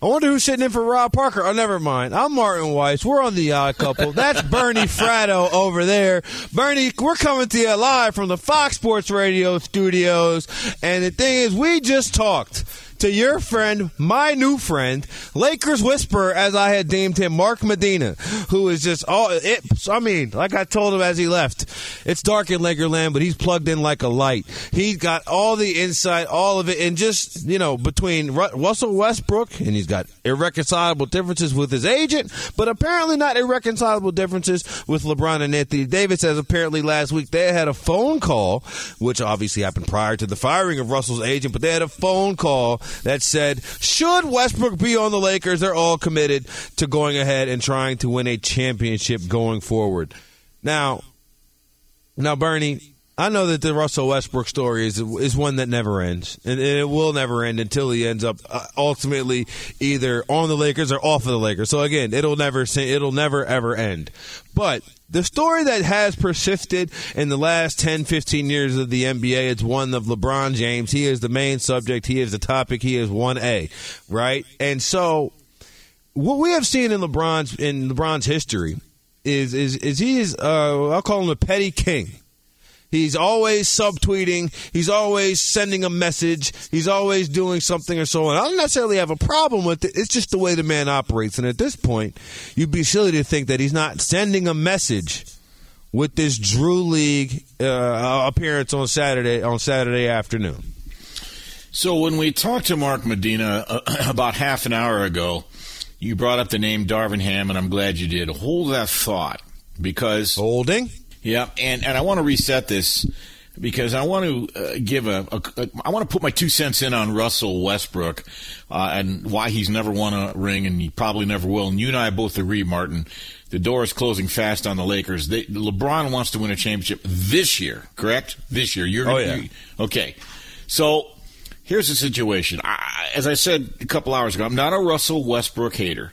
I wonder who's sitting in for Rob Parker. Oh, never mind. I'm Martin Weiss. We're on the Odd Couple. That's Bernie Fratto over there. Bernie, we're coming to you live from the Fox Sports Radio studios. And the thing is, we just talked to your friend, my new friend, Lakers Whisperer, as I had deemed him, Mark Medina, who is just all it. I mean, like I told him as he left, it's dark in Lakerland, but he's plugged in like a light. He's got all the insight, all of it, and just you know between Russell Westbrook and he's got irreconcilable differences with his agent, but apparently not irreconcilable differences with LeBron and Anthony Davis. As apparently last week they had a phone call, which obviously happened prior to the firing of Russell's agent, but they had a phone call that said, should Westbrook be on the Lakers, they're all committed to going ahead and trying to win a championship going forward. Now, now, Bernie, I know that the Russell Westbrook story is is one that never ends, and it will never end until he ends up uh, ultimately either on the Lakers or off of the Lakers. So again, it'll never it'll never ever end. But the story that has persisted in the last 10, 15 years of the NBA is one of LeBron James. He is the main subject. He is the topic. He is 1A, right? And so what we have seen in LeBron's in LeBron's history is is is he is uh, I'll call him a petty king He's always subtweeting. He's always sending a message. He's always doing something or so on. I don't necessarily have a problem with it. It's just the way the man operates. And at this point, you'd be silly to think that he's not sending a message with this Drew League uh, appearance on Saturday on Saturday afternoon. So when we talked to Mark Medina uh, about half an hour ago, you brought up the name Darvin Ham, and I'm glad you did. Hold that thought because holding. Yeah, and and I want to reset this because I want to uh, give a, a, a I want to put my two cents in on Russell Westbrook uh, and why he's never won a ring and he probably never will. And you and I both agree, Martin. The door is closing fast on the Lakers. They, LeBron wants to win a championship this year, correct? This year. You're, oh yeah. You, okay. So here's the situation. I, as I said a couple hours ago, I'm not a Russell Westbrook hater.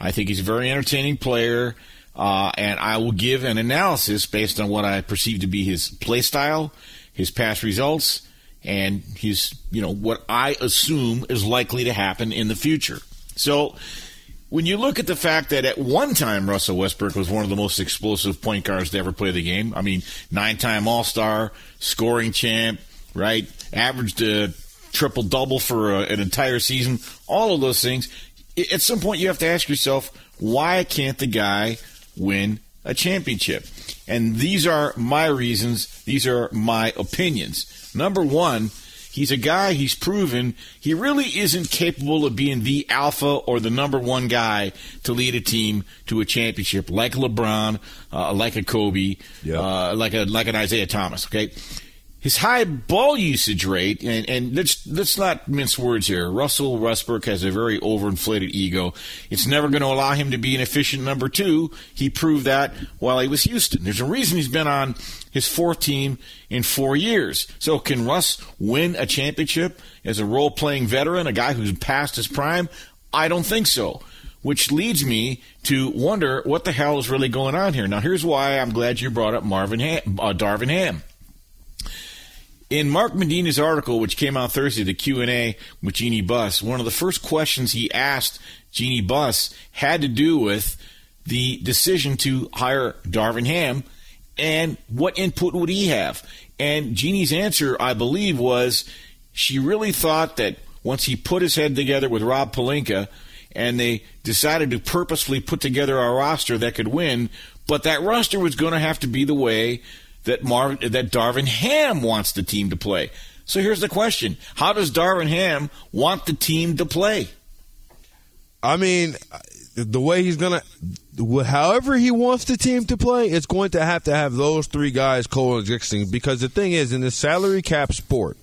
I think he's a very entertaining player. Uh, and I will give an analysis based on what I perceive to be his play style, his past results, and his, you know, what I assume is likely to happen in the future. So, when you look at the fact that at one time Russell Westbrook was one of the most explosive point guards to ever play the game, I mean, nine time All Star, scoring champ, right? Averaged a triple double for a, an entire season, all of those things. At some point, you have to ask yourself, why can't the guy win a championship. And these are my reasons, these are my opinions. Number one, he's a guy, he's proven he really isn't capable of being the alpha or the number one guy to lead a team to a championship like LeBron, uh, like a Kobe, Yeah. uh, like a like an Isaiah Thomas. Okay, his high ball usage rate, and, and let's let's not mince words here. Russell Westbrook has a very overinflated ego. It's never going to allow him to be an efficient number two. He proved that while he was Houston. There's a reason he's been on his fourth team in four years. So can Russ win a championship as a role playing veteran, a guy who's past his prime? I don't think so. Which leads me to wonder what the hell is really going on here. Now, here's why I'm glad you brought up Marvin Ham, uh, Darvin Ham. In Mark Medina's article, which came out Thursday, the Q and A with Jeanie Buss, one of the first questions he asked Jeanie Buss had to do with the decision to hire Darvin Ham and what input would he have. And Jeanie's answer, I believe, was she really thought that once he put his head together with Rob Pelinka and they decided to purposefully put together a roster that could win, but that roster was going to have to be the way that Marv that Darvin Ham wants the team to play. So here's the question: How does Darvin Ham want the team to play? I mean, the way he's gonna, however he wants the team to play, it's going to have to have those three guys coexisting. Because the thing is, in this salary cap sport,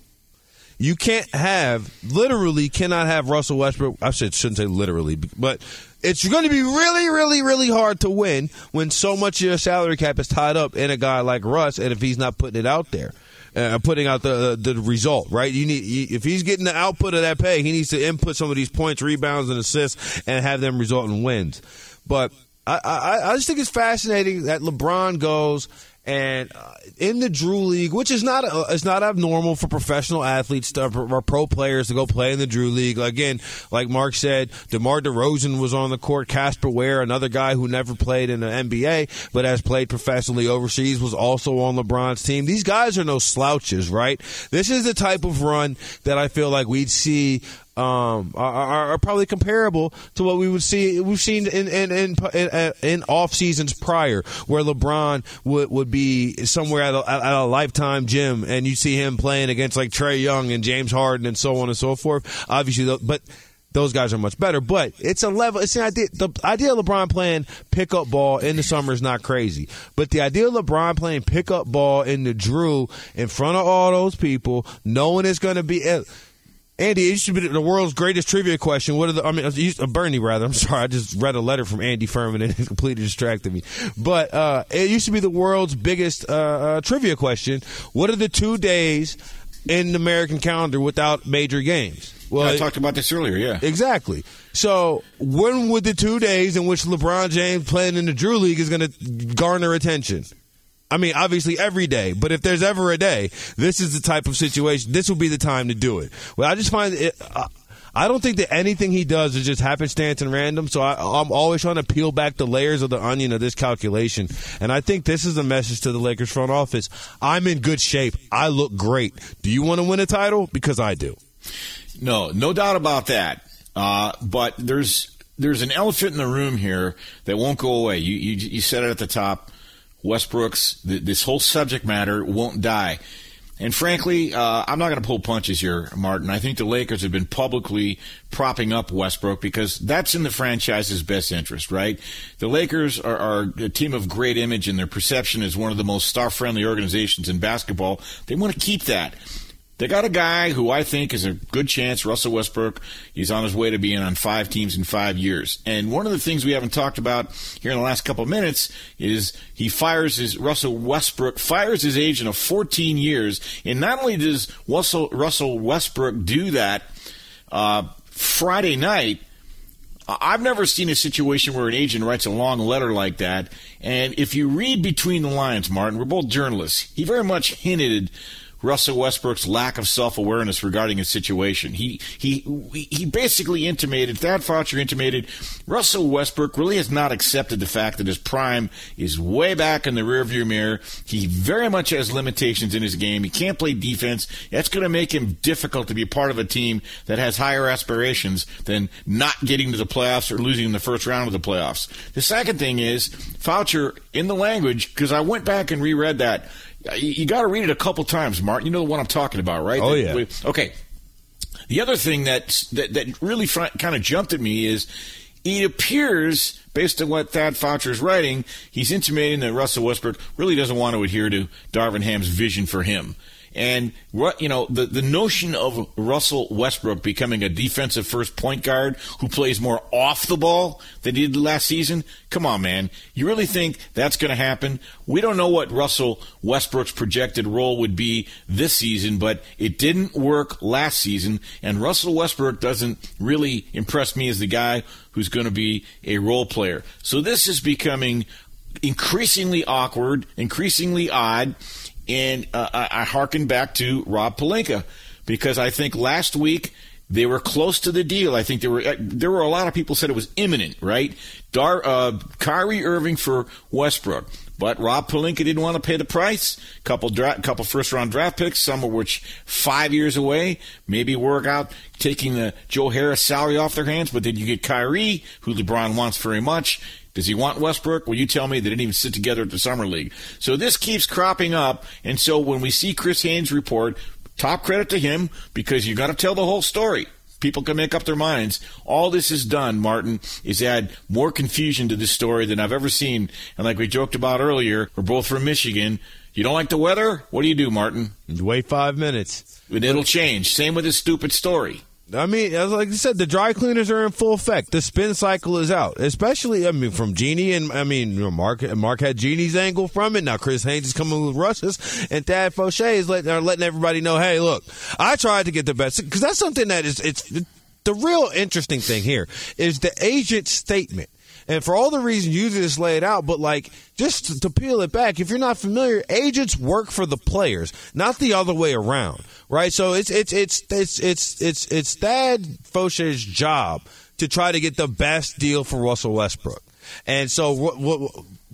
you can't have literally cannot have Russell Westbrook. I should shouldn't say literally, but it's going to be really, really, really hard to win when so much of your salary cap is tied up in a guy like Russ, and if he's not putting it out there. Uh, putting out the the result, right? You need you, if he's getting the output of that pay, he needs to input some of these points, rebounds, and assists, and have them result in wins. But I, I, I just think it's fascinating that LeBron goes and uh, in the Drew League, which is not uh, it's not abnormal for professional athletes to, or pro players to go play in the Drew League. Again, like Mark said, DeMar DeRozan was on the court. Casper Ware, another guy who never played in the NBA but has played professionally overseas, was also on LeBron's team. These guys are no slouches, right? This is the type of run that I feel like we'd see um, are, are, probably comparable to what we would see we've seen in in in, in, in off seasons prior, where LeBron would would be somewhere at a, at a lifetime gym, and you see him playing against like Trae Young and James Harden and so on and so forth. Obviously, but those guys are much better. But it's a level. It's an idea. The idea of LeBron playing pickup ball in the summer is not crazy. But the idea of LeBron playing pickup ball in the Drew in front of all those people, knowing it's going to be. Andy, it used to be the world's greatest trivia question. What are the? I mean, uh, Bernie rather. I'm sorry, I just read a letter from Andy Furman and it completely distracted me. But uh, it used to be the world's biggest uh, uh, trivia question. What are the two days in the American calendar without major games? Well, I talked about this earlier. Yeah, exactly. So when would the two days in which LeBron James playing in the Drew League is going to garner attention? I mean, obviously every day, but if there's ever a day, this is the type of situation. This will be the time to do it. Well, I just find it. Uh, I don't think that anything he does is just happenstance and random. So I, I'm always trying to peel back the layers of the onion of this calculation. And I think this is a message to the Lakers front office. I'm in good shape. I look great. Do you want to win a title? Because I do. No, no doubt about that. Uh, but there's there's an elephant in the room here that won't go away. You you, you said it at the top. Westbrook's this whole subject matter won't die. And frankly, uh, I'm not going to pull punches here, Martin. I think the Lakers have been publicly propping up Westbrook because that's in the franchise's best interest, right? The Lakers are, are a team of great image and their perception is one of the most star friendly organizations in basketball. They want to keep that. They got a guy who I think is a good chance, Russell Westbrook. He's on his way to being on five teams in five years. And one of the things we haven't talked about here in the last couple of minutes is he fires his Russell Westbrook fires his agent of 14 years. And not only does Russell Russell Westbrook do that uh, Friday night. I've never seen a situation where an agent writes a long letter like that. And if you read between the lines, Martin, we're both journalists. He very much hinted Russell Westbrook's lack of self-awareness regarding his situation. He he he basically intimated, Thad Foucher intimated, Russell Westbrook really has not accepted the fact that his prime is way back in the rearview mirror. He very much has limitations in his game. He can't play defense. That's going to make him difficult to be part of a team that has higher aspirations than not getting to the playoffs or losing in the first round of the playoffs. The second thing is Foucher in the language because I went back and reread that Uh, you got to read it a couple times, Martin. You know what I'm talking about, right? Oh yeah. Okay. The other thing that that, that really fr- kind of jumped at me is it appears, based on what Thad Foucher is writing, he's intimating that Russell Westbrook really doesn't want to adhere to Darvin Ham's vision for him. And you know the the notion of Russell Westbrook becoming a defensive first point guard who plays more off the ball than he did last season. Come on, man! You really think that's going to happen? We don't know what Russell Westbrook's projected role would be this season, but it didn't work last season. And Russell Westbrook doesn't really impress me as the guy who's going to be a role player. So this is becoming increasingly awkward, increasingly odd. And uh, I, I harken back to Rob Pelinka because I think last week they were close to the deal. I think there were uh, there were a lot of people said it was imminent, right? Dar, uh, Kyrie Irving for Westbrook, but Rob Pelinka didn't want to pay the price. Couple dra- couple first round draft picks, some of which five years away. Maybe work out taking the Joe Harris salary off their hands, but then you get Kyrie, who LeBron wants very much. Does he want Westbrook? Well, you tell me they didn't even sit together at the summer league. So this keeps cropping up, and so when we see Chris Haynes report, top credit to him because you got to tell the whole story. People can make up their minds. All this has done, Martin, is add more confusion to this story than I've ever seen. And like we joked about earlier, we're both from Michigan. You don't like the weather? What do you do, Martin? Wait five minutes. And it'll change. Same with this stupid story. I mean, like I said, the dry cleaners are in full effect. The spin cycle is out, especially I mean from Jeanie and I mean you Mark. Mark had Jeanie's angle from it. Now Chris Haynes is coming with Russ's, and Thad Foucher is letting, are letting everybody know, hey, look, I tried to get the best because that's something that is it's the real interesting thing here is the agent statement. And for all the reasons you just laid out, but like just to peel it back, if you're not familiar, agents work for the players, not the other way around, right? So it's it's it's it's it's it's it's Thad Foucher's job to try to get the best deal for Russell Westbrook. And so what, what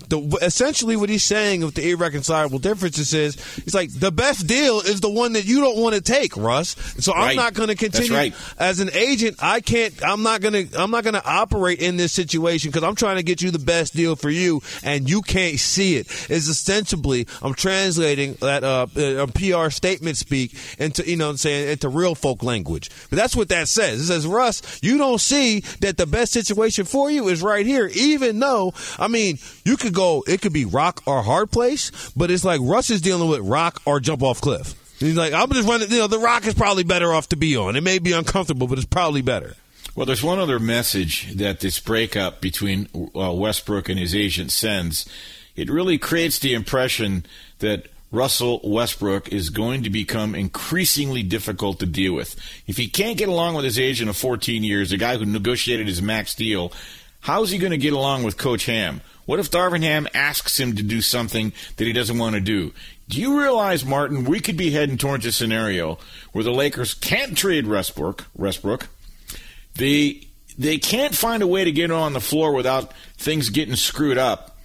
the, essentially what he's saying with the irreconcilable differences is he's like the best deal is the one that you don't want to take russ so right. i'm not going to continue right. as an agent i can't i'm not going to i'm not going to operate in this situation because i'm trying to get you the best deal for you and you can't see it is ostensibly i'm translating that uh, uh pr statement speak into you know i'm saying into real folk language but that's what that says it says russ you don't see that the best situation for you is right here even though i mean you could go, it could be rock or hard place, but it's like Russ is dealing with rock or jump off cliff. He's like, I'm just running, you know, the rock is probably better off to be on. It may be uncomfortable, but it's probably better. Well, there's one other message that this breakup between uh, Westbrook and his agent sends. It really creates the impression that Russell Westbrook is going to become increasingly difficult to deal with. If he can't get along with his agent of 14 years, the guy who negotiated his max deal, how is he going to get along with Coach Ham? What if Darvin Ham asks him to do something that he doesn't want to do? Do you realize, Martin, we could be heading towards a scenario where the Lakers can't trade Westbrook, Westbrook. They they can't find a way to get on the floor without things getting screwed up.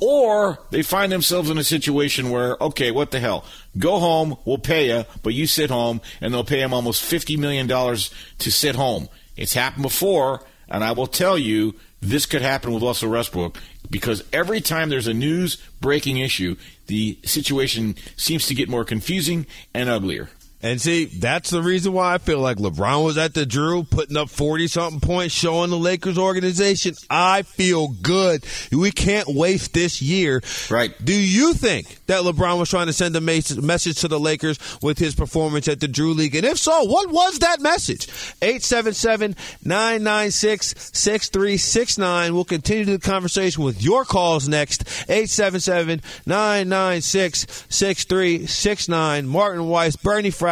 Or they find themselves in a situation where, okay, what the hell? Go home, we'll pay you, but you sit home, and they'll pay him almost $50 million to sit home. It's happened before, and I will tell you, this could happen with Russell Westbrook because every time there's a news breaking issue, the situation seems to get more confusing and uglier. And see, that's the reason why I feel like LeBron was at the Drew putting up 40 something points, showing the Lakers organization, I feel good. We can't waste this year. Right. Do you think that LeBron was trying to send a message to the Lakers with his performance at the Drew League? And if so, what was that message? 877 996 6369. We'll continue the conversation with your calls next. 877 996 6369. Martin Weiss, Bernie Fry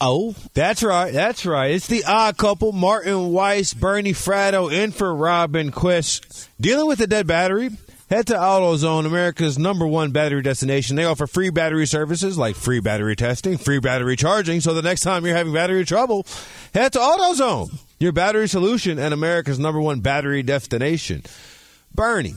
Oh, that's right. That's right. It's the odd couple, Martin Weiss, Bernie Fratto, in for Rob and Chris. Dealing with a dead battery? Head to AutoZone, America's number one battery destination. They offer free battery services like free battery testing, free battery charging. So the next time you're having battery trouble, head to AutoZone, your battery solution and America's number one battery destination. Bernie,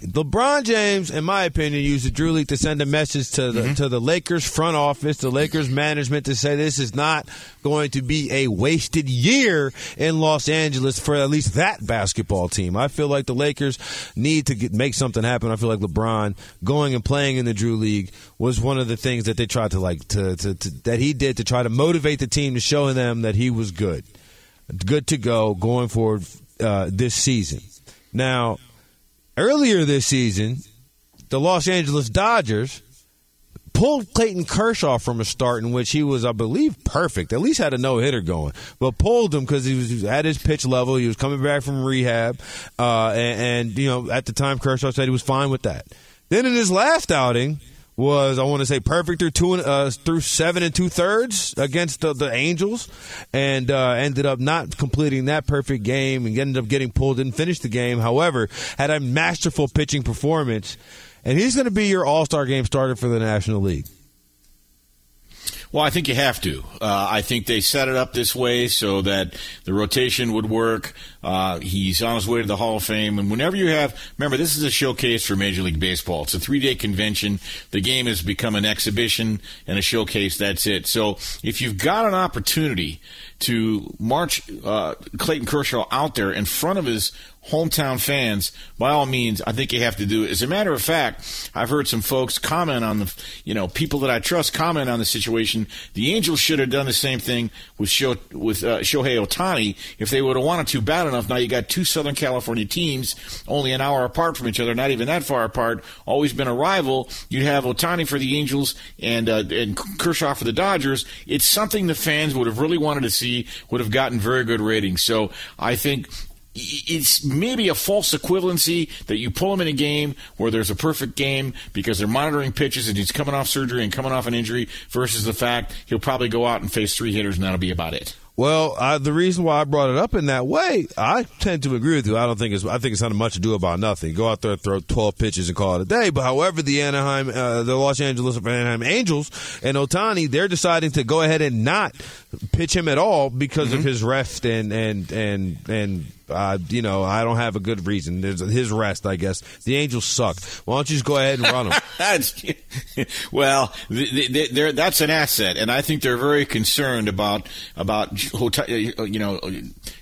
LeBron James, in my opinion, used the Drew League to send a message to the mm-hmm. to the Lakers front office, the Lakers management, to say this is not going to be a wasted year in Los Angeles for at least that basketball team. I feel like the Lakers need to get, make something happen. I feel like LeBron going and playing in the Drew League was one of the things that they tried to like to, to, to that he did to try to motivate the team to show them that he was good, good to go going forward uh, this season. Now Earlier this season, the Los Angeles Dodgers pulled Clayton Kershaw from a start in which he was, I believe, perfect. At least had a no hitter going, but pulled him because he was at his pitch level. He was coming back from rehab, uh, and, and you know at the time Kershaw said he was fine with that. Then in his last outing, was I want to say perfect through two uh, through seven and two thirds against the, the Angels, and uh, ended up not completing that perfect game and ended up getting pulled. Didn't finish the game. However, had a masterful pitching performance, and he's going to be your All Star game starter for the National League. Well, I think you have to. Uh, I think they set it up this way so that the rotation would work. Uh, he's on his way to the Hall of Fame. And whenever you have, remember, this is a showcase for Major League Baseball. It's a three day convention. The game has become an exhibition and a showcase. That's it. So if you've got an opportunity to march uh, Clayton Kershaw out there in front of his hometown fans, by all means, I think you have to do it. As a matter of fact, I've heard some folks comment on the, you know, people that I trust comment on the situation. The Angels should have done the same thing with Show, with uh, Shohei Ohtani if they would have wanted to bad enough. Now you got two Southern California teams, only an hour apart from each other, not even that far apart. Always been a rival. You'd have Ohtani for the Angels and uh, and Kershaw for the Dodgers. It's something the fans would have really wanted to see. Would have gotten very good ratings. So I think it's maybe a false equivalency that you pull him in a game where there's a perfect game because they're monitoring pitches and he's coming off surgery and coming off an injury versus the fact he'll probably go out and face three hitters and that'll be about it. Well, I, the reason why I brought it up in that way, I tend to agree with you. I don't think it's. I think it's not much to do about nothing. Go out there, throw twelve pitches, and call it a day. But however, the Anaheim, uh, the Los Angeles Anaheim Angels and Ohtani, they're deciding to go ahead and not pitch him at all because mm-hmm. of his rest and and and and uh, you know, I don't have a good reason. There's his rest, I guess. The Angels suck. Why don't you just go ahead and run them? that's, well, they, they, that's an asset, and I think they're very concerned about about you know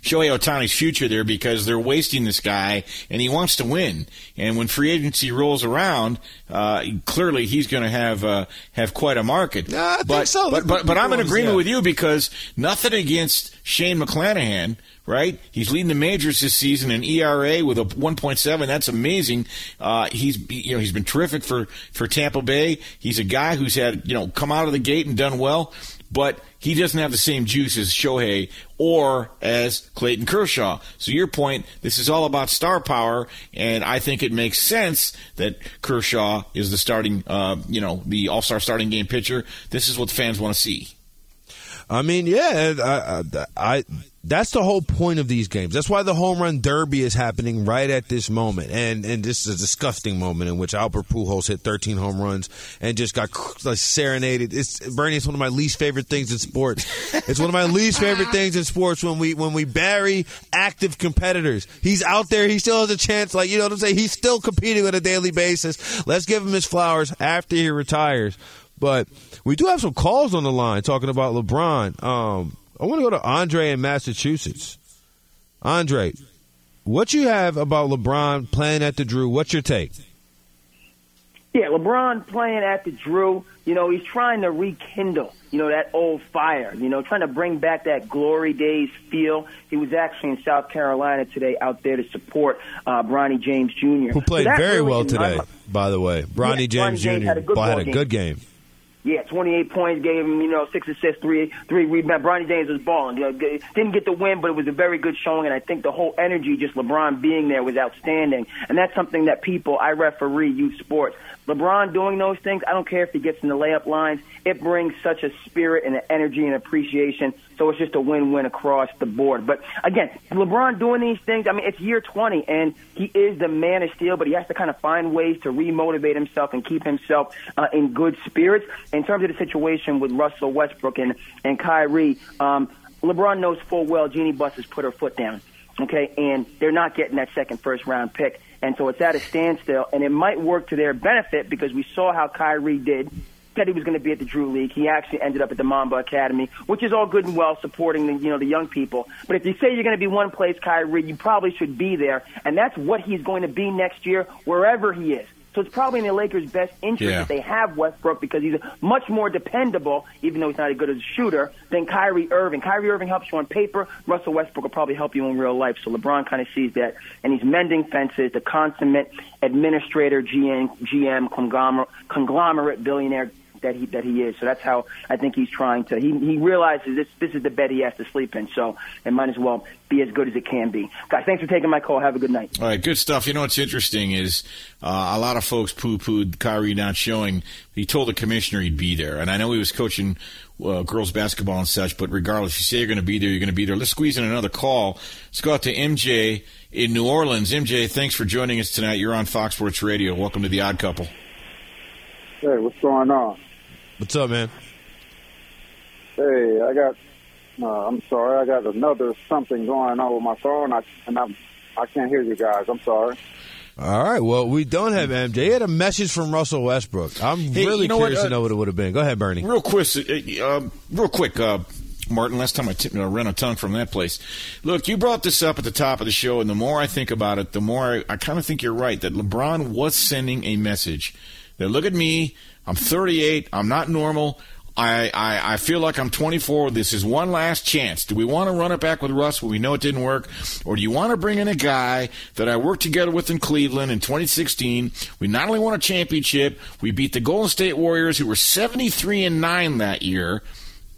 Shohei Ohtani's future there because they're wasting this guy, and he wants to win. And when free agency rolls around, uh, clearly he's going to have uh, have quite a market. Yeah, I but, think so. But, but, but I'm in agreement yeah. with you because nothing against Shane McClanahan right? He's leading the majors this season in ERA with a 1.7. That's amazing. Uh, he's you know he's been terrific for for Tampa Bay. He's a guy who's had you know come out of the gate and done well, but he doesn't have the same juice as Shohei or as Clayton Kershaw. So your point, this is all about star power, and I think it makes sense that Kershaw is the starting, uh, you know, the All Star starting game pitcher. This is what fans want to see. I mean, yeah, I, I, I that's the whole point of these games. That's why the home run derby is happening right at this moment. And and this is a disgusting moment in which Albert Pujols hit 13 home runs and just got like, serenaded. It's Bernie. It's one of my least favorite things in sports. it's one of my least favorite things in sports when we when we bury active competitors. He's out there. He still has a chance. Like you know what I'm saying. He's still competing on a daily basis. Let's give him his flowers after he retires. But we do have some calls on the line talking about LeBron. Um, I want to go to Andre in Massachusetts. Andre, what you have about LeBron playing at the Drew? What's your take? Yeah, LeBron playing at the Drew. You know, he's trying to rekindle, you know, that old fire. You know, trying to bring back that glory days feel. He was actually in South Carolina today, out there to support uh, Bronny James Jr., who played so very really well today. by the way, Bronny yeah, James Bronny James Jr. had a good, had a good game. Yeah, 28 points, gave him, you know, six assists, three, three rebounds. Bronny James was balling. You know, didn't get the win, but it was a very good showing, and I think the whole energy, just LeBron being there, was outstanding. And that's something that people, I referee youth sports. LeBron doing those things, I don't care if he gets in the layup lines. It brings such a spirit and an energy and appreciation. So it's just a win-win across the board. But again, LeBron doing these things, I mean, it's year 20 and he is the man of steel, but he has to kind of find ways to remotivate himself and keep himself uh, in good spirits. In terms of the situation with Russell Westbrook and, and Kyrie, um, LeBron knows full well Jeanie Buss has put her foot down. Okay, and they're not getting that second first round pick. And so it's at a standstill, and it might work to their benefit because we saw how Kyrie did said he was going to be at the Drew League. He actually ended up at the Mamba Academy, which is all good and well supporting the you know the young people. But if you say you're going to be one place, Kyrie, you probably should be there, and that's what he's going to be next year, wherever he is. So it's probably in the Lakers' best interest Yeah. that they have Westbrook because he's much more dependable, even though he's not as good as a shooter, than Kyrie Irving. Kyrie Irving helps you on paper. Russell Westbrook will probably help you in real life. So LeBron kind of sees that, and he's mending fences. The consummate administrator, GM, GM conglomerate, conglomerate billionaire that he that he is. So that's how I think he's trying to. He he realizes this this is the bed he has to sleep in. So it might as well be as good as it can be. Guys, thanks for taking my call. Have a good night. All right, good stuff. You know what's interesting is uh, a lot of folks poo-pooed Kyrie not showing. He told the commissioner he'd be there, and I know he was coaching uh, girls basketball and such. But regardless, you say you're going to be there, you're going to be there. Let's squeeze in another call. Let's go out to MJ in New Orleans. MJ, thanks for joining us tonight. You're on Fox Sports Radio. Welcome to the Odd Couple. Hey, what's going on? What's up, man? Hey, I got. Uh, I'm sorry, I got another something going on with my phone, I, and I'm I can't hear you guys. I'm sorry. All right. Well, we don't have MJ. He had a message from Russell Westbrook. I'm Hey, really you know what, curious uh, to know what it would have been. Go ahead, Bernie. Real quick, uh, uh, real quick, uh, Martin. Last time I t- uh, ran a tongue from that place. Look, you brought this up at the top of the show, and the more I think about it, the more I, I kind of think you're right that LeBron was sending a message that look at me, I'm 38, I'm not normal. I, I, I feel like I'm 24. This is one last chance. Do we want to run it back with Russ when we know it didn't work? Or do you want to bring in a guy that I worked together with in Cleveland in 2016? We not only won a championship, we beat the Golden State Warriors, who were 73 and 9 that year.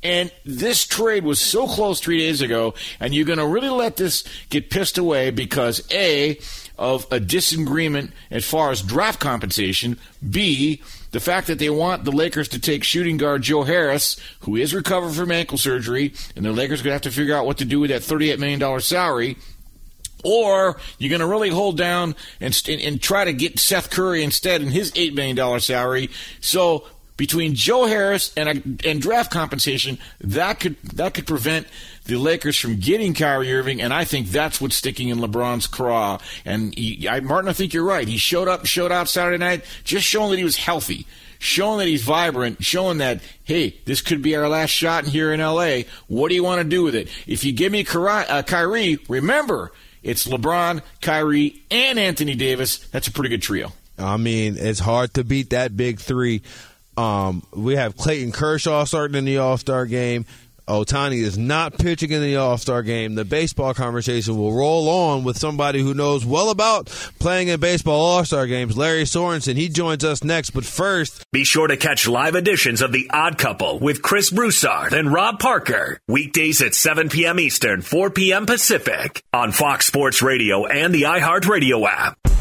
And this trade was so close three days ago, and you're going to really let this get pissed away because A, of a disagreement as far as draft compensation, B, the fact that they want the Lakers to take shooting guard Joe Harris, who is recovered from ankle surgery, and the Lakers going to have to figure out what to do with that $38 million salary. Or you're going to really hold down and, and, and try to get Seth Curry instead in his $8 million salary. So between Joe Harris and and draft compensation, that could that could prevent the Lakers from getting Kyrie Irving, and I think that's what's sticking in LeBron's craw. And he, I, Martin, I think you're right. He showed up, showed out Saturday night, just showing that he was healthy, showing that he's vibrant, showing that hey, this could be our last shot here in L.A. What do you want to do with it? If you give me Kyrie, uh, Kyrie remember it's LeBron, Kyrie, and Anthony Davis. That's a pretty good trio. I mean, it's hard to beat that big three. Um, we have Clayton Kershaw starting in the All Star game. Ohtani is not pitching in the All Star game. The baseball conversation will roll on with somebody who knows well about playing in baseball All Star games, Lary Sorensen. He joins us next, but first, Be sure to catch live editions of The Odd Couple with Chris Broussard and Rob Parker. Weekdays at 7 p.m. Eastern, 4 p.m. Pacific on Fox Sports Radio and the iHeartRadio app.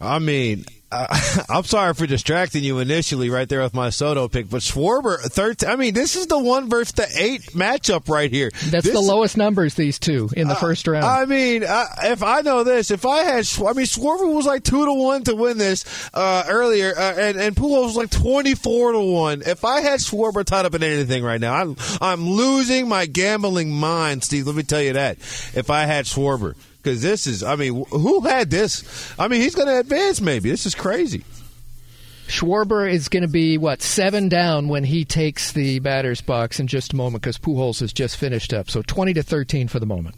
I mean, uh, I'm sorry for distracting you initially right there with my Soto pick, but Schwarber, 13, I mean, this is the one versus the eight matchup right here. That's this, the lowest numbers, these two, in the first round. I mean, uh, if I know this, if I had, I mean, Schwarber was like 2 to 1 to win this uh, earlier, uh, and, and Pujols was like 24 to 1. If I had Schwarber tied up in anything right now, I'm, I'm losing my gambling mind, Steve. Let me tell you that. If I had Schwarber because this is, I mean, who had this? I mean, he's going to advance maybe. This is crazy. Schwarber is going to be, what, seven down when he takes the batter's box in just a moment because Pujols has just finished up. So 20 to 13 for the moment.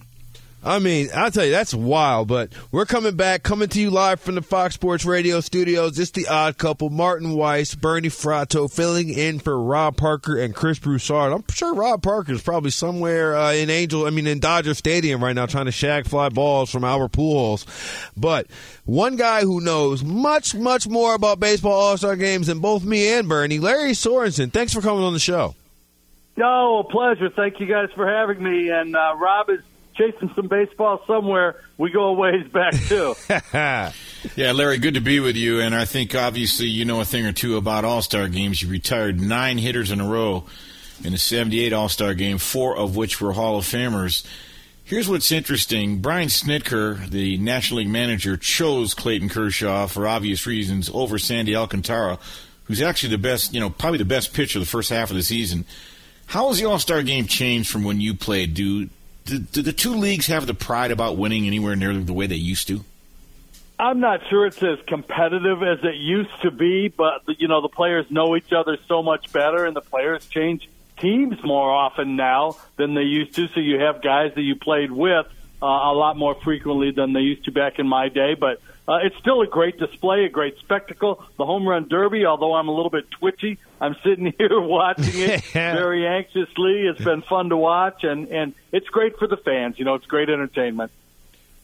I mean, I'll tell you, that's wild, but we're coming back, coming to you live from the Fox Sports Radio studios. It's the odd couple, Martin Weiss, Bernie Fratto, filling in for Rob Parker and Chris Broussard. I'm sure Rob Parker is probably somewhere uh, in Angel, I mean, in Dodger Stadium right now trying to shag fly balls from Albert Pujols. But one guy who knows much, much more about baseball all-star games than both me and Bernie, Lary Sorensen. Thanks for coming on the show. No, a pleasure. Thank you guys for having me. And uh, Rob is chasing some baseball somewhere, we go a ways back too. yeah, Lary, good to be with you. And I think obviously you know a thing or two about All Star games. You retired nine hitters in a row in the 78 All Star game, four of which were Hall of Famers. Here's what's interesting. Brian Snitker, the National League manager, chose Clayton Kershaw for obvious reasons over Sandy Alcantara, who's actually the best, you know, probably the best pitcher the first half of the season. How has the All Star game changed from when you played? Do do, do the two leagues have the pride about winning anywhere near the way they used to? I'm not sure it's as competitive as it used to be, but you know the players know each other so much better, and the players change teams more often now than they used to. So you have guys that you played with uh, a lot more frequently than they used to back in my day. But uh, it's still a great display, a great spectacle. The home run derby, although I'm a little bit twitchy, I'm sitting here watching it very anxiously. It's been fun to watch, and and it's great for the fans. You know, it's great entertainment.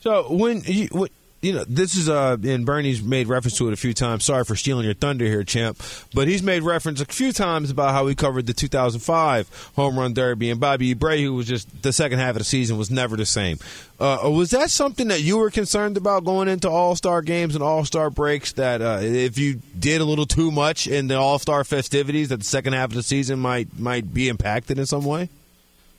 So when you you know, this is uh, and Bernie's made reference to it a few times. Sorry for stealing your thunder here, champ. But he's made reference a few times about how he covered the 2005 home run derby, and Bobby Abreu who was just the second half of the season was never the same. Uh, was that something that you were concerned about going into All Star games and All Star breaks? That uh, if you did a little too much in the All Star festivities, that the second half of the season might might be impacted in some way?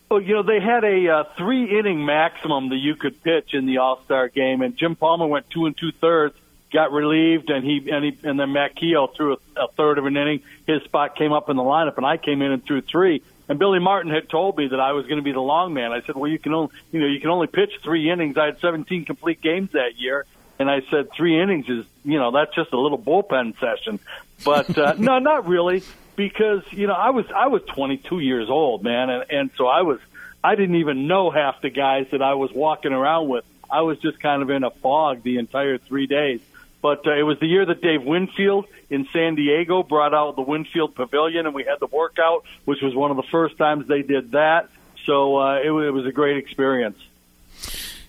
Oh, you know, they had a uh, three inning maximum that you could pitch in the All Star game, and Jim Palmer went two and two thirds, got relieved, and he and he and then Matt Keough threw a, a third of an inning. His spot came up in the lineup, and I came in and threw three. And Billy Martin had told me that I was going to be the long man. I said, "Well, you can only you know you can only pitch three innings." I had 17 complete games that year, and I said three innings is you know that's just a little bullpen session. But uh, no, not really because you know I was I was 22 years old, man, and and so I was I didn't even know half the guys that I was walking around with. I was just kind of in a fog the entire three days. But uh, it was the year that Dave Winfield in San Diego brought out the Winfield Pavilion, and we had the workout, which was one of the first times they did that. So uh, it, it was a great experience.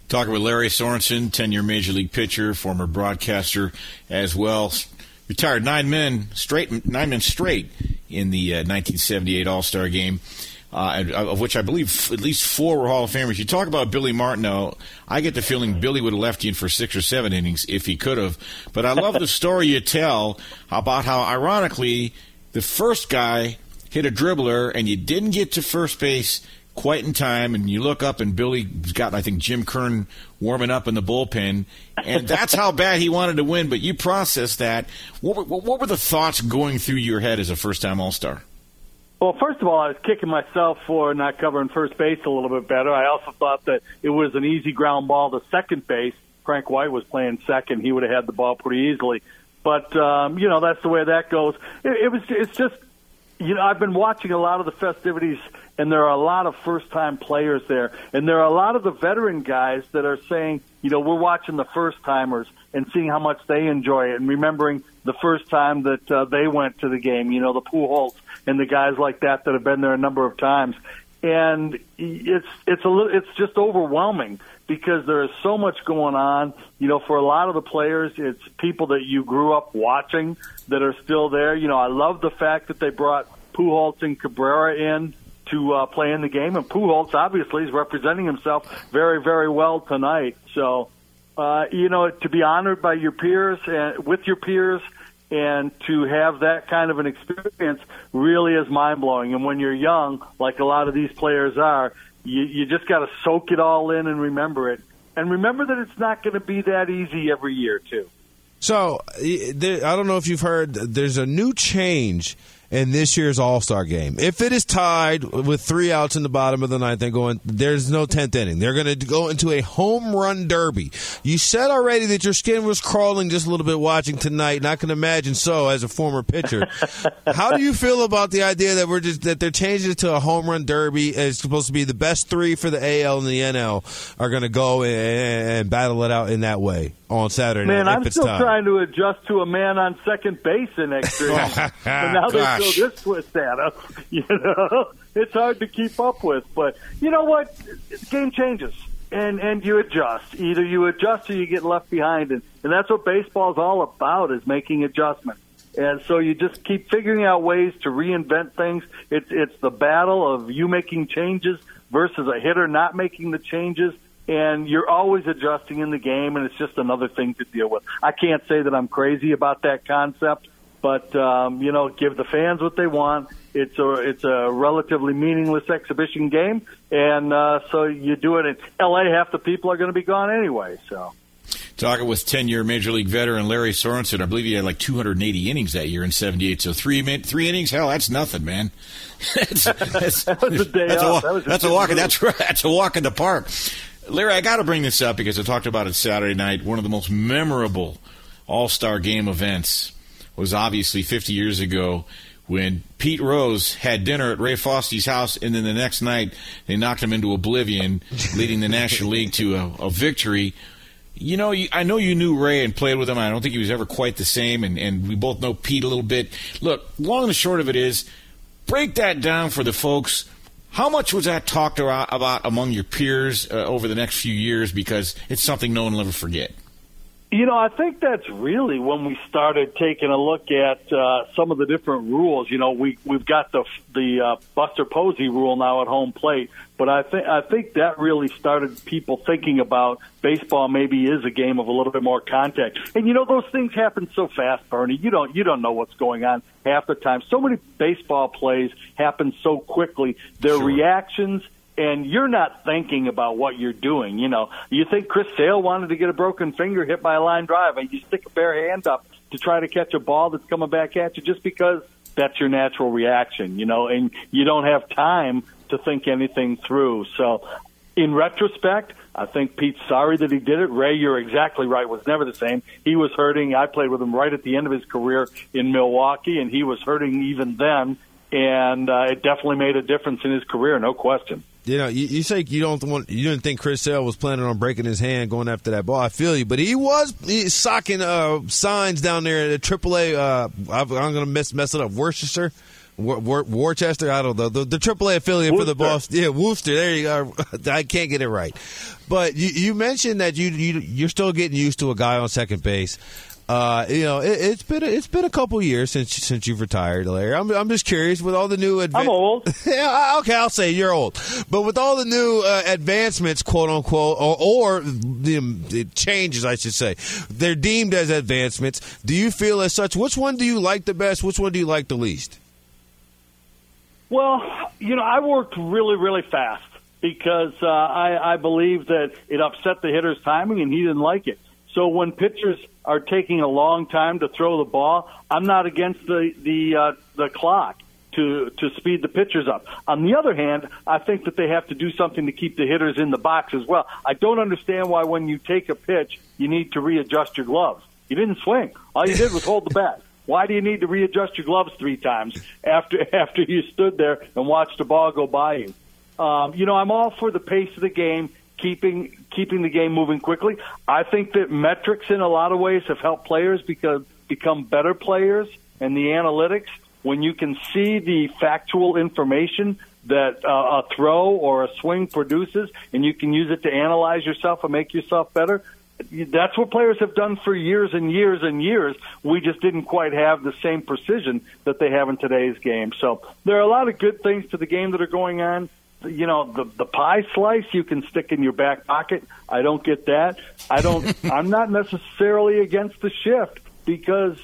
Talking with Lary Sorensen, 10 year major league pitcher, former broadcaster as well. Retired nine men straight, nine men straight in the uh, 1978 All Star game. Uh, of which I believe at least four were Hall of Famers. You talk about Billy Martineau. I get the feeling Billy would have left you in for six or seven innings if he could have. But I love the story you tell about how, ironically, the first guy hit a dribbler and you didn't get to first base quite in time, and you look up and Billy's got, I think, Jim Kern warming up in the bullpen, and that's how bad he wanted to win. But you processed that. What were, what were the thoughts going through your head as a first-time All-Star? Well, first of all, I was kicking myself for not covering first base a little bit better. I also thought that it was an easy ground ball to second base. Frank White was playing second; he would have had the ball pretty easily. But um, you know, that's the way that goes. It, it was. It's just you know, I've been watching a lot of the festivities, and there are a lot of first-time players there, and there are a lot of the veteran guys that are saying, you know, we're watching the first-timers and seeing how much they enjoy it, and remembering the first time that uh, they went to the game. You know, the Pujols and the guys like that that have been there a number of times, and it's it's a little, it's just overwhelming because there is so much going on. You know, for a lot of the players, it's people that you grew up watching that are still there. You know, I love the fact that they brought Pujols and Cabrera in to uh, play in the game, and Pujols obviously is representing himself very, very well tonight. So, uh, you know, to be honored by your peers and with your peers and to have that kind of an experience really is mind blowing. And when you're young, like a lot of these players are, you, you just got to soak it all in and remember it. And remember that it's not going to be that easy every year, too. So, I don't know if you've heard, there's a new change in this year's All Star game. If it is tied with three outs in the bottom of the ninth, they're going. There's no tenth inning. They're going to go into a home run derby. You said already that your skin was crawling just a little bit watching tonight, and I can imagine so as a former pitcher. How do you feel about the idea that we're just that they're changing it to a home run derby? It's supposed to be the best three for the AL and the NL are going to go and, and battle it out in that way on Saturday Man, night. I'm still time. trying to adjust to a man on second base in extra. and now they throw this twist at us. You know, it's hard to keep up with. But you know what? The game changes, and and you adjust. Either you adjust or you get left behind, and and that's what baseball is all about: is making adjustments. And so you just keep figuring out ways to reinvent things. It's it's the battle of you making changes versus a hitter not making the changes and you're always adjusting in the game, and it's just another thing to deal with. I can't say that I'm crazy about that concept, but um, you know, give the fans what they want. It's a it's a relatively meaningless exhibition game, and uh, so you do it in L.A. Half the people are going to be gone anyway, so. Talking with 10 year Major League veteran Lary Sorensen. I believe he had like 280 innings that year in 78. So three three innings, hell, that's nothing, man. that's, that's, that was a day that's off. A, that was that's a walk. That's, that's a walk in the park. Lary, I got to bring this up because I talked about it Saturday night. One of the most memorable All Star Game events was obviously 50 years ago when Pete Rose had dinner at Ray Fosse's house, and then the next night they knocked him into oblivion, leading the National League to a, a victory. You know, I know you knew Ray and played with him. I don't think he was ever quite the same, and, and we both know Pete a little bit. Look, long and short of it is, break that down for the folks how much was that talked about among your peers uh, over the next few years? Because it's something no one will ever forget. You know, I think that's really when we started taking a look at uh, some of the different rules. You know, we we've got the the uh, Buster Posey rule now at home plate, but I think I think that really started people thinking about baseball. Maybe is a game of a little bit more contact. And you know, those things happen so fast, Bernie. You don't you don't know what's going on half the time. So many baseball plays happen so quickly. Their sure. reactions and you're not thinking about what you're doing. You know, you think Chris Sale wanted to get a broken finger hit by a line drive, and you stick a bare hand up to try to catch a ball that's coming back at you just because that's your natural reaction, you know, and you don't have time to think anything through. So, in retrospect, I think Pete's sorry that he did it. Ray, you're exactly right. Was never the same. He was hurting. I played with him right at the end of his career in Milwaukee, and he was hurting even then. And uh, it definitely made a difference in his career, no question you know, you, you, say you don't want, you didn't think Chris Sale was planning on breaking his hand going after that ball. I feel you, but he was he, socking uh, signs down there at AAA. Uh, I'm, going to mess mess it up. Worcester. War, Worcester, I don't know the, the AAA affiliate Worcester. for the Boston. Yeah, Worcester. There you go. I can't get it right, but you, you mentioned that you, you you're still getting used to a guy on second base. Uh, you know, it, has been a, it's been a couple years since since you've retired, Lary. I'm I'm just curious with all the new. Adva- I'm old. yeah, okay, I'll say you're old, but with all the new uh, advancements, quote unquote, or, or the, the, changes, I should say, they're deemed as advancements. Do you feel as such? Which one do you like the best? Which one do you like the least? Well, you know, I worked really, really fast because uh, I, I believe that it upset the hitter's timing, and he didn't like it. So when pitchers are taking a long time to throw the ball, I'm not against the the uh, the clock to to speed the pitchers up. On the other hand, I think that they have to do something to keep the hitters in the box as well. I don't understand why when you take a pitch, you need to readjust your gloves. You didn't swing. All you did was hold the bat. Why do you need to readjust your gloves three times after after you stood there and watched the ball go by you? Um, you know, I'm all for the pace of the game keeping keeping the game moving quickly. I think that metrics in a lot of ways have helped players because become better players and the analytics when you can see the factual information that uh, a throw or a swing produces and you can use it to analyze yourself and make yourself better that's what players have done for years and years and years. We just didn't quite have the same precision that they have in today's game. So there are a lot of good things to the game that are going on you know the the pie slice you can stick in your back pocket. I don't get that. I don't. I'm not necessarily against the shift because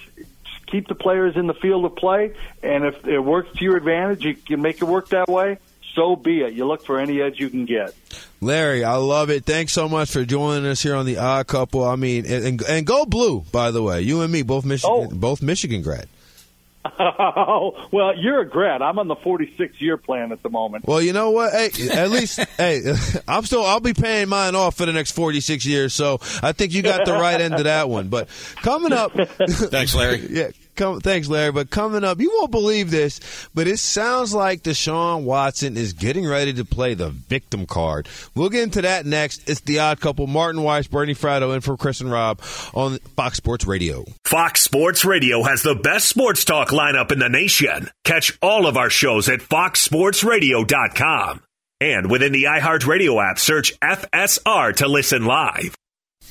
keep the players in the field of play, and if it works to your advantage, you can make it work that way. So be it. You look for any edge you can get. Lary, I love it. Thanks so much for joining us here on the Odd Couple. I mean, and, and go blue, by the way. You and me, both Michigan, oh. both Michigan grad. Oh, well, you're a grad. I'm on the 46 year plan at the moment. Well, you know what? Hey, at least, hey, I'm still, I'll be paying mine off for the next 46 years. So I think you got the right end of that one. But coming up. Thanks, Lary. yeah. Come, thanks, Lary. But coming up, you won't believe this, but it sounds like Deshaun Watson is getting ready to play the victim card. We'll get into that next. It's the odd couple, Martin Weiss, Bernie Fratto, and for Chris and Rob on Fox Sports Radio. Fox Sports Radio has the best sports talk lineup in the nation. Catch all of our shows at foxsportsradio.com. And within the iHeartRadio app, search FSR to listen live.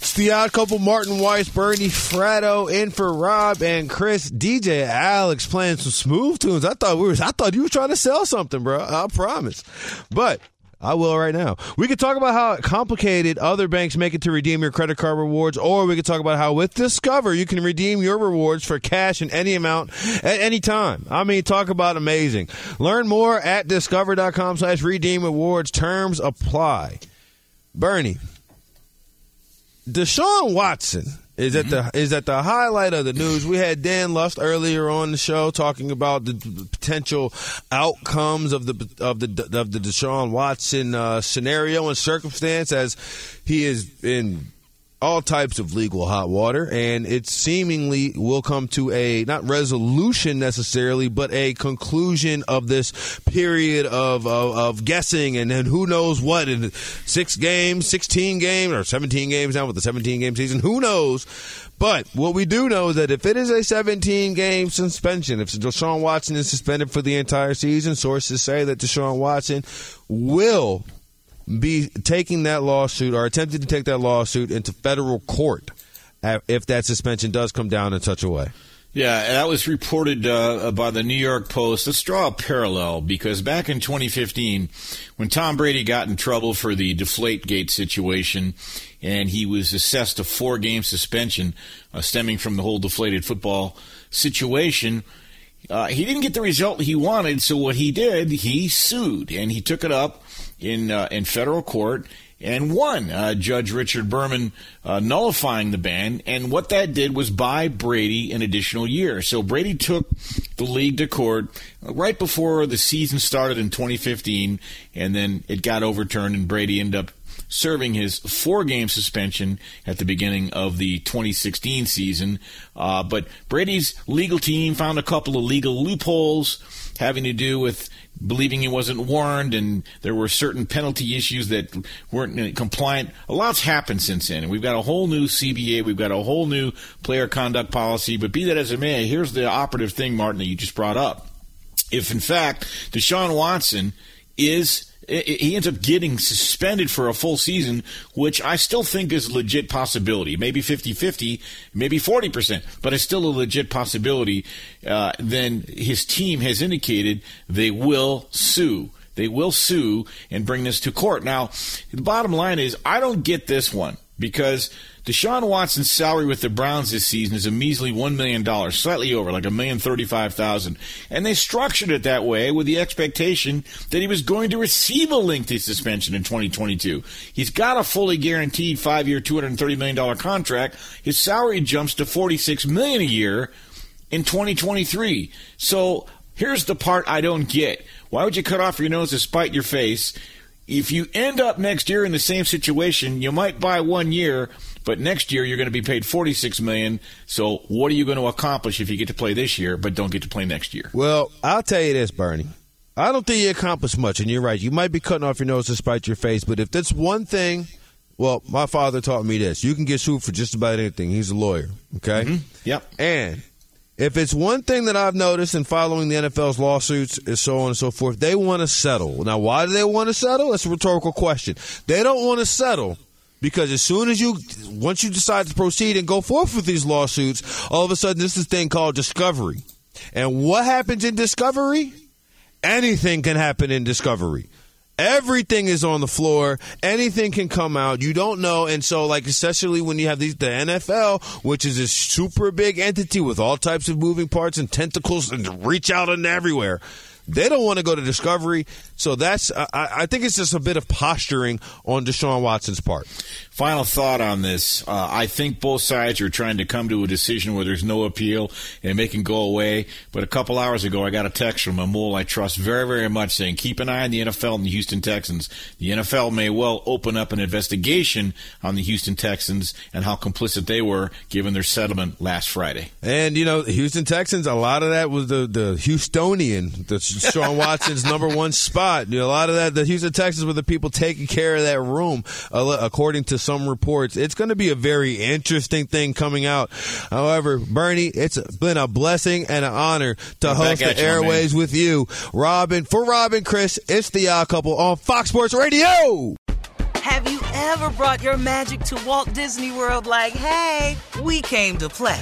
It's the odd couple, Martin Weiss, Bernie Fratto, in for Rob and Chris. DJ Alex playing some smooth tunes. I thought we were, I thought you were trying to sell something, bro. I promise. But I will right now. We could talk about how complicated other banks make it to redeem your credit card rewards, or we could talk about how with Discover you can redeem your rewards for cash in any amount at any time. I mean, talk about amazing. Learn more at discover.com slash redeem rewards. Terms apply. Bernie, Deshaun Watson is at the is at the highlight of the news. We had Dan Lust earlier on the show talking about the potential outcomes of the of the of the Deshaun Watson uh, scenario and circumstance as he is in all types of legal hot water, and it seemingly will come to a not resolution necessarily, but a conclusion of this period of of, of guessing and then who knows what in six games, sixteen games, or seventeen games now with the seventeen game season. Who knows? But what we do know is that if it is a 17 game suspension, if Deshaun Watson is suspended for the entire season, sources say that Deshaun Watson will be taking that lawsuit or attempting to take that lawsuit into federal court if that suspension does come down in such a way. Yeah, that was reported uh, by the New York Post. Let's draw a parallel because back in 2015, when Tom Brady got in trouble for the Deflategate situation, and he was assessed a four-game suspension uh, stemming from the whole deflated football situation. Uh, he didn't get the result he wanted, so what he did, he sued, and he took it up in uh, in federal court and won. Uh, Judge Richard Berman uh, nullifying the ban, and what that did was buy Brady an additional year. So Brady took the league to court right before the season started in 2015, and then it got overturned, and Brady ended up serving his four game suspension at the beginning of the 2016 season. Uh, but Brady's legal team found a couple of legal loopholes having to do with believing he wasn't warned, and there were certain penalty issues that weren't compliant. A lot's happened since then, we've got a whole new CBA, we've got a whole new player conduct policy. But be that as it may, here's the operative thing, Martin, that you just brought up. If in fact Deshaun Watson is he ends up getting suspended for a full season, which I still think is a legit possibility. Maybe 50 50, maybe 40%, but it's still a legit possibility. Uh, then his team has indicated they will sue. They will sue and bring this to court. Now, the bottom line is, I don't get this one because Deshaun Watson's salary with the Browns this season is a measly $1 million, slightly over, like a million thirty-five thousand. And they structured it that way with the expectation that he was going to receive a lengthy suspension in 2022. He's got a fully guaranteed five-year, $230 million contract. His salary jumps to 46 million a year in 2023. So here's the part I don't get. Why would you cut off your nose to spite your face? If you end up next year in the same situation, you might buy one year, but next year you're going to be paid 46 million. So what are you going to accomplish if you get to play this year but don't get to play next year? Well, I'll tell you this, Bernie. I don't think you accomplished much, and you're right. You might be cutting off your nose to spite your face, but if that's one thing, well, my father taught me this: you can get sued for just about anything. He's a lawyer, okay? Mm-hmm. Yep. And if it's one thing that I've noticed in following the NFL's lawsuits and so on and so forth, they want to settle. Now, why do they want to settle? That's a rhetorical question. They don't want to settle because as soon as you, once you decide to proceed and go forth with these lawsuits, all of a sudden this is thing called discovery. And what happens in discovery? Anything can happen in discovery. Everything is on the floor. Anything can come out. You don't know. And so, like, especially when you have these, the NFL, which is a super big entity with all types of moving parts and tentacles and reach out and everywhere. They don't want to go to discovery. So that's, I, I think it's just a bit of posturing on Deshaun Watson's part. Final thought on this. Uh, I think both sides are trying to come to a decision where there's no appeal and make it go away. But a couple hours ago, I got a text from a mole I trust very, very much saying, keep an eye on the NFL and the Houston Texans. The NFL may well open up an investigation on the Houston Texans and how complicit they were given their settlement last Friday. And, you know, the Houston Texans, a lot of that was the, the Houstonian, the Sean Watson's number one spot. You know, a lot of that, the Houston Texans were the people taking care of that room, uh, according to some reports. It's going to be a very interesting thing coming out. However, Bernie, it's been a blessing and an honor to We're host the you, airways with you. Robin, for Robin, Chris, it's the Odd Couple on Fox Sports Radio. Have you ever brought your magic to Walt Disney World like, hey, we came to play?